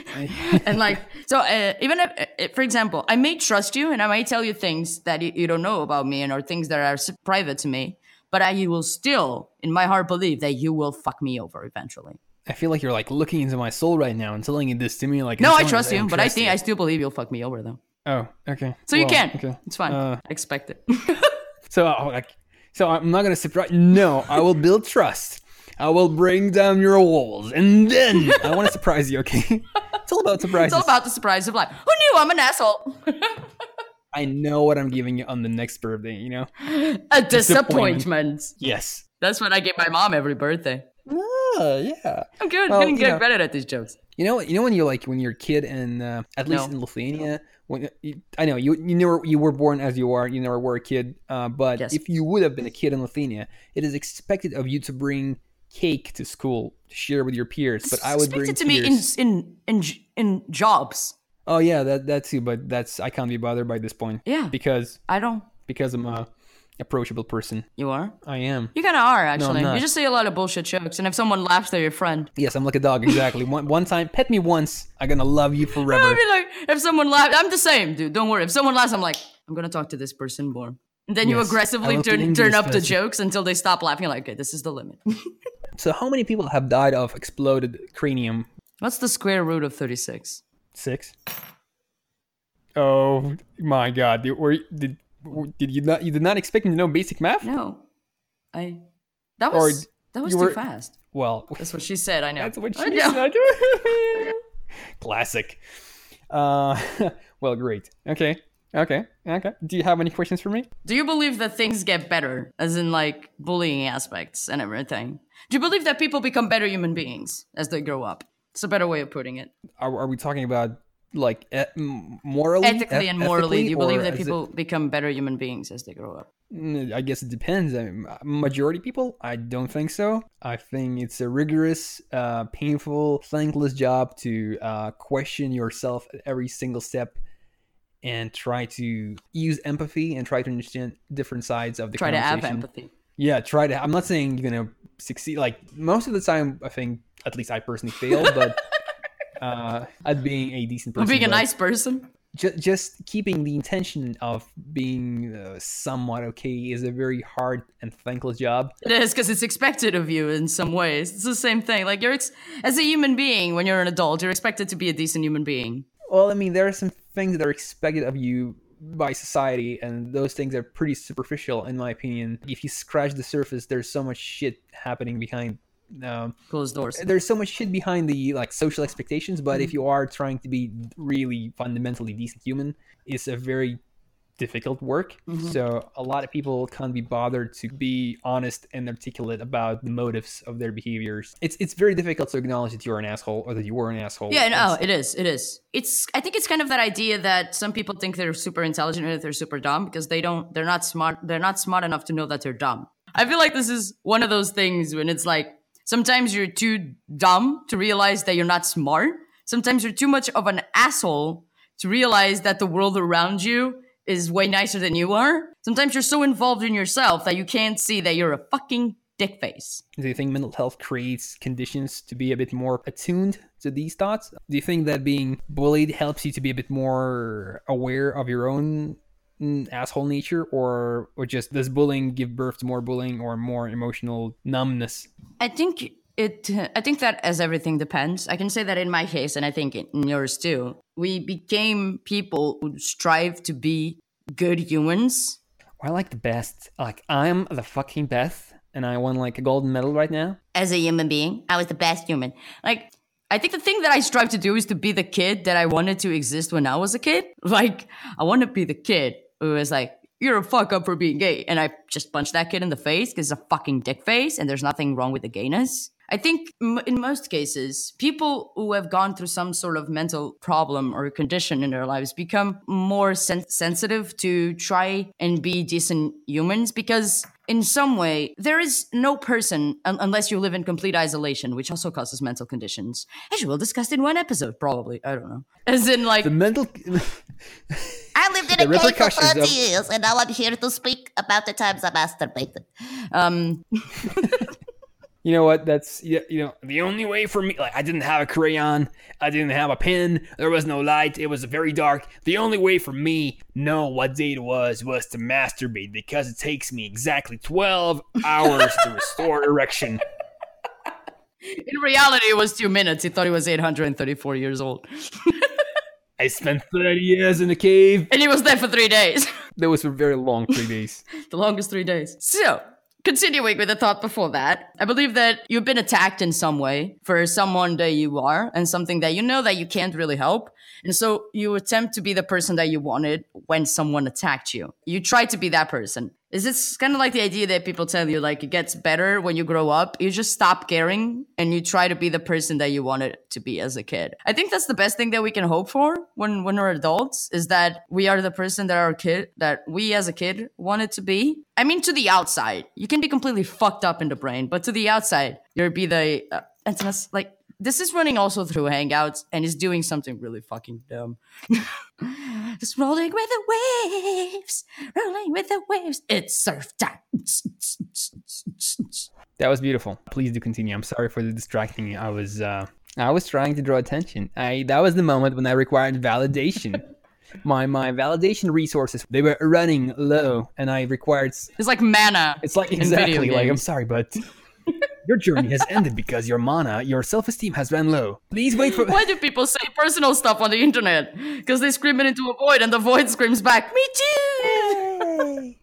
and like so uh, even if, uh, for example i may trust you and i may tell you things that you, you don't know about me and or things that are private to me but i will still in my heart believe that you will fuck me over eventually I feel like you're like looking into my soul right now and telling this to me like. no I'm i telling trust you but i trusting think i still believe you'll fuck me over though Oh, okay. so you Well, can Okay. it's fine Uh, I expect it So uh, like, so I'm not gonna surprise. No, I will build trust. I will bring down your walls, and then I want to surprise you. Okay, it's all about surprises. it's all about the surprise of life who knew i'm an asshole I know what I'm giving you on the next birthday. You know. a disappointment Yes. that's what i give my mom every birthday Ah, yeah. i'm good Well, getting you get know- better at these jokes You know, you know when you're like when you're a kid, and uh, at least No. in Lithuania, when you, I know you you never you were born as you are, you never were a kid. Uh, but Yes. if you would have been a kid in Lithuania, it is expected of you to bring cake to school to share with your peers. But I would bring Expected to me in, in in in jobs Oh yeah, that that too. But that's I can't be bothered by this point. Yeah. because i don't because I'm a approachable person. you are I am. You kind of are actually. not. you just say a lot of bullshit jokes, and if someone laughs, they're your friend. Yes, I'm like a dog. Exactly. one one time, pet me once. I'm gonna love you forever. I mean, like if someone laughs, I'm the same, dude. Don't worry. If someone laughs, I'm like, I'm gonna talk to this person more. And then you Yes, I aggressively turn turn up the jokes until they stop laughing. Like, okay, this is the limit. So how many people have died of exploded cranium? What's the square root of 36? Six. Oh my god! Did, were, did did you not you did not expect me to know basic math? No. I. That Or was. that was too were- fast. Well, That's what she said. I know. That's what I she know. said. Classic. Uh, well, great. Okay. Okay. Okay. Do you have any questions for me? Do you believe that things get better, as in like bullying aspects and everything? Do you believe that people become better human beings as they grow up? It's a better way of putting it. Are, are we talking about like e- morally, Ethically eth- and morally, do you believe that is it- people become better human beings as they grow up? Mm, I guess it depends. I mean, majority people, I don't think so. I think it's a rigorous, uh, painful, thankless job to uh, question yourself at every single step and try to use empathy and try to understand different sides of the conversation. Try to have empathy. Yeah, try to. I'm not saying you're gonna succeed. Like most of the time, I think at least I personally fail, but uh, at being a decent person, Being a nice person. ju- just keeping the intention of being uh, somewhat okay is a very hard and thankless job. It is because it's expected of you in some ways. It's the same thing. Like you're ex- as a human being when you're an adult, you're expected to be a decent human being. Well, I mean, there are some things that are expected of you by society, and those things are pretty superficial, in my opinion. If you scratch the surface, there's so much shit happening behind. Um, Closed doors. there's so much shit behind the like social expectations but if you are trying to be really fundamentally decent human it's a very difficult work so a lot of people can't be bothered to be honest and articulate about the motives of their behaviors it's it's very difficult to acknowledge that you're an asshole or that you were an asshole Yeah, no, It's- it is. It is. I think it's kind of that idea that some people think they're super intelligent and they're super dumb because they don't. They're not smart. They're not smart enough to know that they're dumb. I feel like this is one of those things when it's like sometimes you're too dumb to realize that you're not smart. Sometimes you're too much of an asshole to realize that the world around you is way nicer than you are. Sometimes you're so involved in yourself that you can't see that you're a fucking dick face. do you think mental health creates conditions to be a bit more attuned to these thoughts do you think that being bullied helps you to be a bit more aware of your own asshole nature or or just does bullying give birth to more bullying or more emotional numbness I think it. I think that as everything depends. I can say that in my case, and I think in yours too. We became people who strive to be good humans. i like the best like i'm the fucking best and i won like a golden medal right now As a human being, I was the best human. Like, I think the thing that I strive to do is to be the kid that I wanted to exist when I was a kid. Like, I want to be the kid who was like, "You're a fuck up for being gay," and I just punched that kid in the face because it's a fucking dick face, and there's nothing wrong with the gayness. I think m- in most cases, people who have gone through some sort of mental problem or condition in their lives become more sen- sensitive to try and be decent humans because, in some way, there is no person, un- unless you live in complete isolation, which also causes mental conditions, as we'll discuss in one episode, probably. I don't know. As in, like, the mental I lived in The a cave for 30 of- years, and now I'm here to speak about the times I masturbated. um, you know what that's you know the only way for me like i didn't have a crayon i didn't have a pen there was no light it was very dark the only way for me know what date it was was to masturbate because it takes me exactly 12 hours to restore erection in reality, it was two minutes. He thought he was 834 years old. i spent 30 years in a cave And he was there for three days. that was a very long three days the longest three days. So, continuing with the thought before that, I believe that you've been attacked in some way for someone that you are and something that you know that you can't really help. And so you attempt to be the person that you wanted when someone attacked you. You try to be that person. Is this kind of like the idea that people tell you, like it gets better when you grow up? You just stop caring and you try to be the person that you wanted to be as a kid. I think that's the best thing that we can hope for when, when we're adults is that we are the person that our kid, that we as a kid wanted to be. I mean, to the outside, you can be completely fucked up in the brain, but to the outside, you'll be the, uh, to like, this is running also through Hangouts and is doing something really fucking dumb. Just rolling with the waves, rolling with the waves. It's surf time. that was beautiful please do continue i'm sorry for the distracting you i was uh i was trying to draw attention i that was the moment when i required validation my my validation resources they were running low and i required It's like mana. It's like exactly like I'm sorry, but Your journey has ended because your mana, your self-esteem has ran low. Please wait for. Why do people say personal stuff on the internet? Because they scream it into a void and the void screams back, Me too!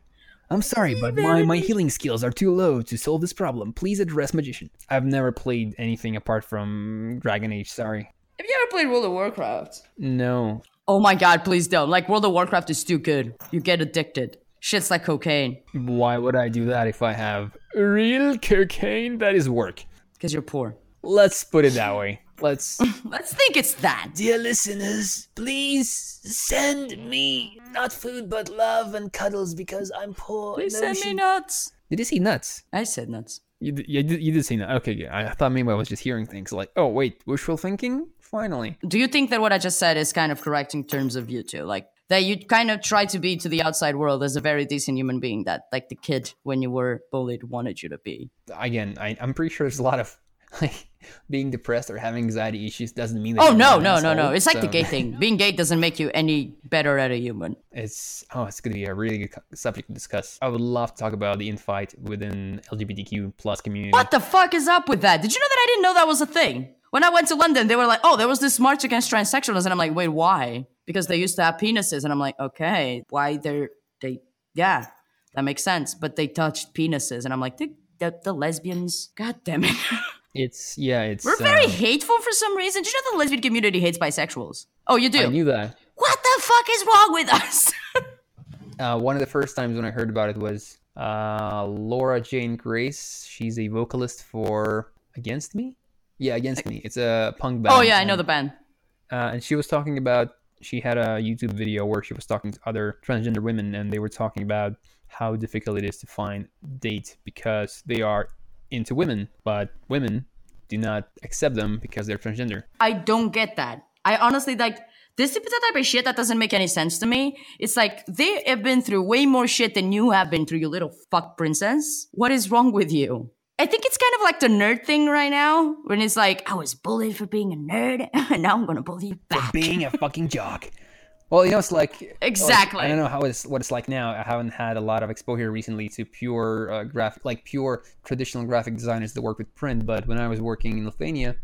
I'm sorry, but my, my healing skills are too low to solve this problem. Please address magician. I've never played anything apart from Dragon Age. Sorry. Have you ever played World of Warcraft? No. Oh my god, please don't. Like, World of Warcraft is too good. You get addicted. Shit's like cocaine. Why would I do that if I have real cocaine? That is work. Because you're poor. Let's put it that way. Let's. Let's think it's that. Dear listeners, please send me not food but love and cuddles because I'm poor. Please send me nuts. Did you see nuts? I said nuts. You did, you did, you did see nuts. Okay, yeah. I thought maybe I was just hearing things like, oh wait, wishful thinking. Finally, Do you think that what I just said is kind of correct in terms of you two? Like, that you kind of try to be to the outside world as a very decent human being that, like, the kid when you were bullied wanted you to be. again, I, I'm pretty sure there's a lot of like being depressed or having anxiety issues doesn't mean. That Oh, no, no, no, no. It's like the gay thing. Being gay doesn't make you any better at a human. It's oh, it's gonna be a really good subject to discuss. I would love to talk about the infight within LGBTQ plus community. What the fuck is up with that? Did you know that I didn't know that was a thing? When I went to London, they were like, oh, there was this march against transsexuals. And I'm like, wait, why? Because they used to have penises. And I'm like, okay, why they're, they, yeah, that makes sense. But they touched penises. And I'm like, the, the, the lesbians, god damn it. It's yeah, it's. We're very uh, hateful for some reason. Do you know the lesbian community hates bisexuals? Oh, you do? I knew that. what the fuck is wrong with us? Uh, one of the first times when I heard about it was uh, Laura Jane Grace. She's a vocalist for Against Me. Yeah, Against Me. It's a punk band. oh, yeah, I know the band. Uh, and she was talking about. She had a YouTube video where she was talking to other transgender women, and they were talking about how difficult it is to find date because they are into women, but women do not accept them because they're transgender. I don't get that. I honestly like this is the type of shit that doesn't make any sense to me. It's like they have been through way more shit than you have been through, you little fuck princess. What is wrong with you? I think it's kind of like the nerd thing right now, when it's like, I was bullied for being a nerd, and now I'm gonna bully you back. being a fucking jock. Well, you know, it's like like, Exactly. I don't know how it's what it's like now. I haven't had a lot of exposure recently to pure uh, graphic, like pure traditional graphic designers that work with print. But when I was working in Lithuania,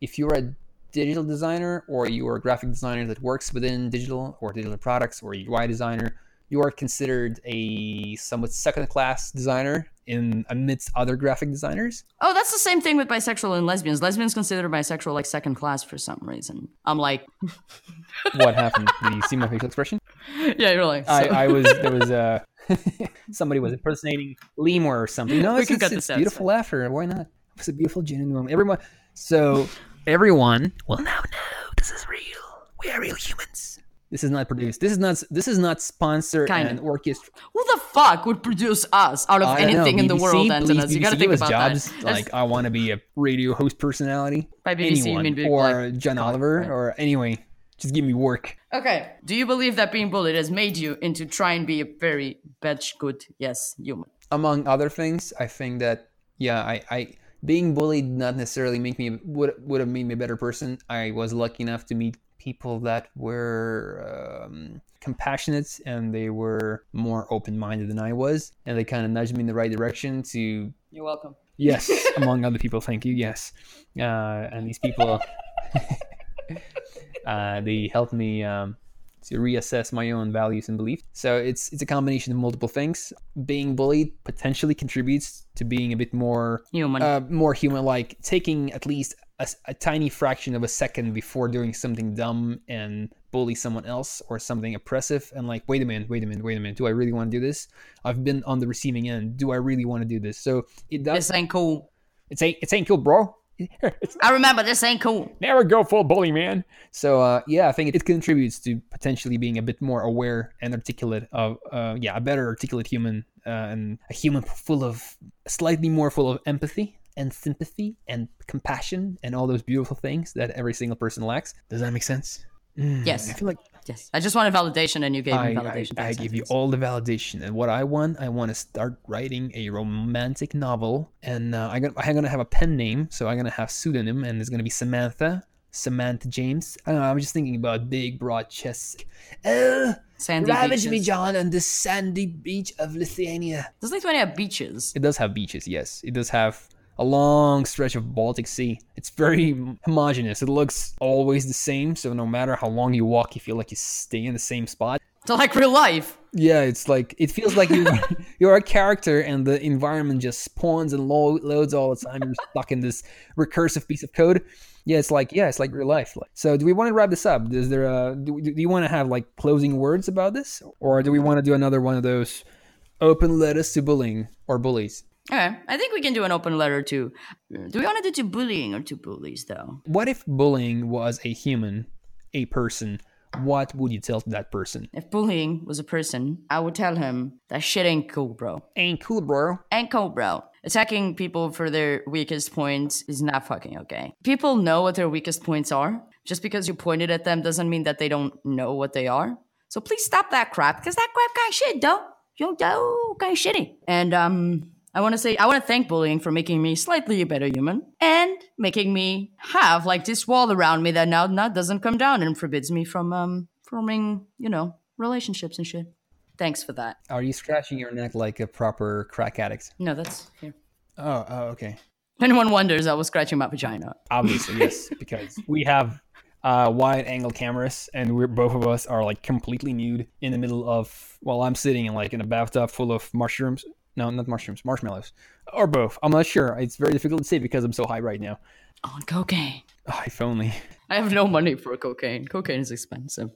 if you're a digital designer or you're a graphic designer that works within digital or digital products or UI designer, you are considered a somewhat second-class designer in amidst other graphic designers. Oh, that's the same thing with bisexual and lesbians. Lesbians consider bisexual like second class for some reason. I'm like, What happened? Did you see my facial expression? yeah, you're like, I, so- I was there was uh somebody was impersonating Lemur or something. No, it's, it's, it's this beautiful it's laughter. Why not? It was a beautiful genuine moment. Everyone so everyone will now know this is real. We are real humans. This is not produced. This is not this is not sponsored Kind and orchestra. who the fuck would produce us out of I anything in the world, Antonis? You gotta BBC, think about jobs. that. Like I want to be a radio host personality. By BBC, you Anyone. mean big, or like, John Oliver right. or anyway. Just give me work. Okay. Do you believe that being bullied has made you into try and be a very bitch good yes human? among other things, I think that yeah, I, I being bullied not necessarily make me would would have made me a better person. I was lucky enough to meet people that were um, compassionate and they were more open minded than I was, and they kind of nudged me in the right direction to You're welcome. yes, among other people. Thank you. Yes, uh, and these people uh, they helped me. Um, to reassess my own values and beliefs. So it's it's a combination of multiple things. Being bullied potentially contributes to being a bit more Human. uh, more human like taking at least a tiny fraction of a second before doing something dumb and bully someone else or something oppressive and like wait a minute wait a minute wait a minute do i really want to do this i've been on the receiving end do i really want to do this so it does this ain't cool. it's ain't it's ain't cool bro I remember this ain't cool. never go full bully man. So uh, yeah i think it, contributes to potentially being a bit more aware and articulate of uh, yeah a better articulate human uh, and a human full of slightly more full of empathy and sympathy and compassion and all those beautiful things that every single person lacks. Does that make sense Mm, Yes. i feel like Yes. I just wanted validation and you gave I, me I, validation. I that give you all the validation, and what I want, I want to start writing a romantic novel, and uh, I'm gonna I'm gonna have a pen name, so I'm gonna have pseudonym, and it's gonna be Samantha, Samantha James. I don't know. I'm just thinking about big, broad chests. Oh, Sandy ravage me, beaches. John, on the sandy beach of Lithuania. Does Lithuania have beaches? It does have beaches, yes. It does have a long stretch of Baltic Sea. It's very homogeneous. It looks always the same, so no matter how long you walk, you feel like you stay in the same spot. So like real life. Yeah, it's like it feels like you you're a character and the environment just spawns and lo- loads all the time. You're stuck in this recursive piece of code. Yeah, it's like yeah, it's like real life. So, do we want to wrap this up? Is there a do, do you want to have like closing words about this, or do we want to do another one of those open letters to bullying or bullies? Okay, I think we can do an open letter to. Do we want to do to bullying or to bullies though? What if bullying was a human, a person? What would you tell that person? If bullying was a person, I would tell him that shit ain't cool, bro. Ain't cool, bro. Ain't cool, bro. Attacking people for their weakest points is not fucking okay. People know what their weakest points are. Just because you pointed at them doesn't mean that they don't know what they are. So please stop that crap, because that crap kind of shit, though. Yo, though, kind of shitty. And um, I want to say, I want to thank bullying for making me slightly a better human and making me have like this wall around me that now not doesn't come down and forbids me from um forming, you know, relationships and shit. Thanks for that. Are you scratching your neck like a proper crack addict? No, that's here. Oh, oh, okay. If anyone wonders, I was scratching my vagina. Obviously, yes, because we have uh, wide angle cameras, and we're both of us are like completely nude in the middle of. Well, I'm sitting in like in a bathtub full of mushrooms. No, not mushrooms, marshmallows, or both. I'm not sure. It's very difficult to say because I'm so high right now. On cocaine. Oh, if only. I have no money for cocaine. Cocaine is expensive.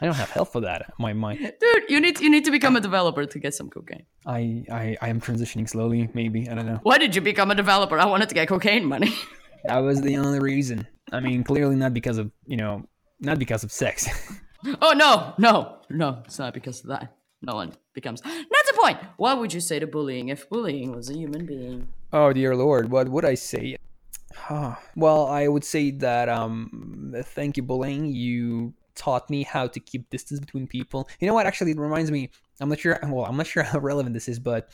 I don't have health for that. My my. Dude, you need you need to become a developer to get some cocaine. I I I am transitioning slowly. Maybe I don't know. Why did you become a developer? I wanted to get cocaine money. That was the only reason. I mean, clearly not because of you know, not because of sex. oh no, no, no, it's not because of that. No one becomes That's the point. What would you say to bullying if bullying was a human being? Oh dear lord, what would I say? Huh. Well, I would say that um thank you bullying. You taught me how to keep distance between people. You know what? Actually, it reminds me. I'm not sure. Well, I'm not sure how relevant this is, but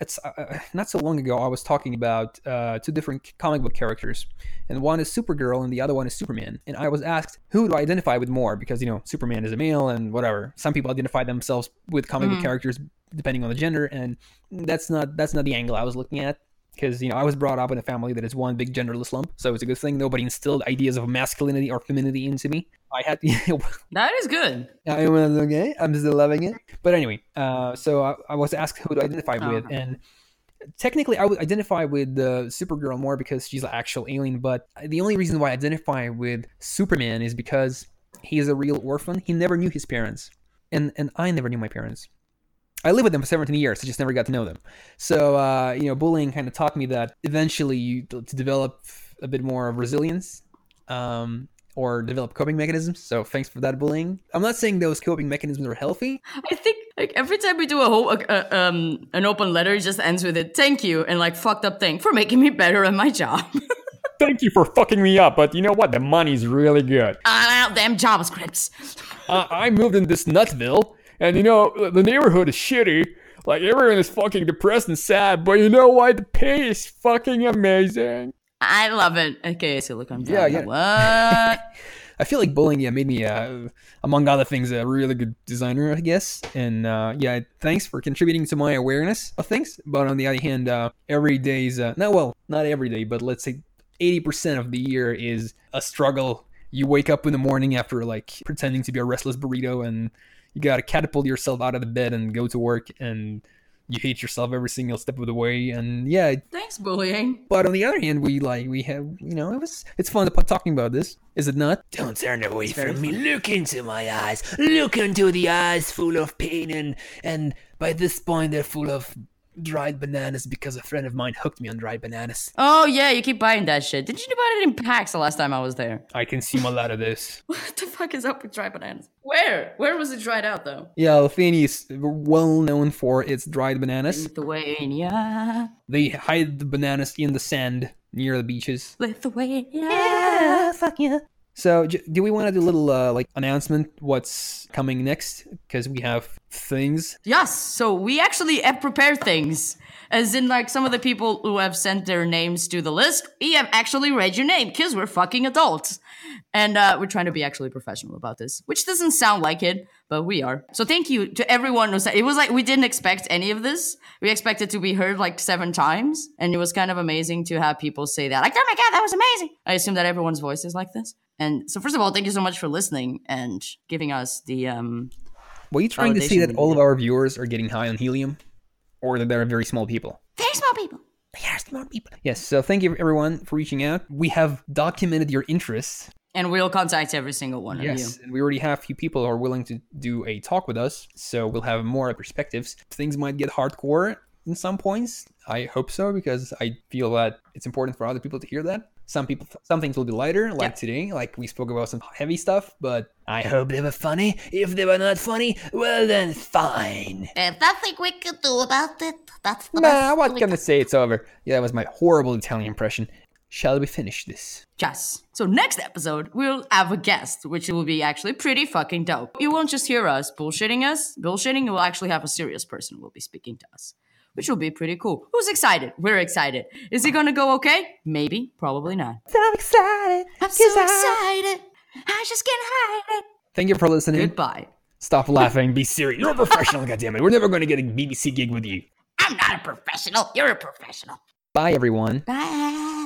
it's uh, not so long ago. I was talking about uh, two different comic book characters, and one is Supergirl, and the other one is Superman. And I was asked who do I identify with more because you know Superman is a male, and whatever. Some people identify themselves with comic book characters depending on the gender, and that's not that's not the angle I was looking at because you know I was brought up in a family that is one big genderless lump, so it's a good thing nobody instilled ideas of masculinity or femininity into me. I had That is good. I was okay. I'm still loving it. But anyway, uh, so I, I was asked who to identify Oh, with, and technically I would identify with the Supergirl more because she's an actual alien. But the only reason why I identify with Superman is because he is a real orphan. He never knew his parents, and and I never knew my parents. I lived with them for 17 years. I just never got to know them. So, uh, you know, bullying kind of taught me that eventually you to develop a bit more of resilience um, or develop coping mechanisms. So, thanks for that bullying. I'm not saying those coping mechanisms are healthy. I think like every time we do a whole uh, um an open letter, it just ends with it. Thank you and like fucked up thing for making me better at my job. Thank you for fucking me up, but you know what? The money's really good. ah, damn JavaScripts. Uh, I moved in this nutville, and you know the neighborhood is shitty. Like everyone is fucking depressed and sad, but you know what? The pay is fucking amazing. I love it. Okay, Silicon Yeah, Valley. yeah. What? I feel like bullying, yeah, made me, uh, among other things, a really good designer, I guess. And uh, yeah, thanks for contributing to my awareness of things. But on the other hand, uh, every day's uh, not well, not every day, but let's say eighty percent of the year is a struggle. You wake up in the morning after like pretending to be a restless burrito, and you gotta catapult yourself out of the bed and go to work, and you hate yourself every single step of the way. And yeah, Thanks, bullying. but on the other hand, we like we have you know it was it's fun to talking about this, is it not? Don't turn away from me. Look into my eyes. Look into the eyes full of pain and and by this point they're full of dried bananas because a friend of mine hooked me on dried bananas. Oh yeah, you keep buying that shit. Didn't you buy it in packs the last time I was there? I consume a lot of this. What the fuck is up with dried bananas? Where? Where was it dried out though? Yeah, Lithuania is well known for its dried bananas. Lithuania. They hide the bananas in the sand near the beaches. Lithuania. Yeah, fuck you. So, do we want to do a little uh, like announcement? What's coming next? Because we have things. Yes, so we actually have prepared things. As in, like, some of the people who have sent their names to the list, we have actually read your name, because we're fucking adults. And uh, we're trying to be actually professional about this, which doesn't sound like it, but we are. So thank you to everyone who said it was like we didn't expect any of this. We expected to be heard like seven times, and it was kind of amazing to have people say that. Like, oh my god, that was amazing. I assume that everyone's voice is like this. And so, first of all, thank you so much for listening and giving us the um, Were you trying to say that all of our viewers are getting high on helium, or that they're very small people? Very small people. They are small people. Yes. So, thank you everyone for reaching out. We have documented your interests. and we'll contact every single one of you. Yes, and we already have a few people who are willing to do a talk with us, so we'll have more perspectives. Things might get hardcore in some points. I hope so because I feel that it's important for other people to hear that. Some people, some things will be lighter, like Yeah. today, like we spoke about some heavy stuff. But I hope they were funny. If they were not funny, well then, fine. There's nothing we can do about it. That's the Nah, best what we can I say? It's over. Yeah, that was my horrible Italian impression. Shall we finish this? Yes. So next episode, we'll have a guest, which will be actually pretty fucking dope. You won't just hear us bullshitting us, bullshitting. We'll actually have a serious person who will be speaking to us, which will be pretty cool. Who's excited? We're excited. Is it gonna go okay? Maybe. Probably not. I'm excited. I'm so excited. I just can't hide it. Thank you for listening. Goodbye. Stop laughing. Be serious. You're a professional, goddammit. We're never going to get a BBC gig with you. I'm not a professional. You're a professional. Bye, everyone. Bye.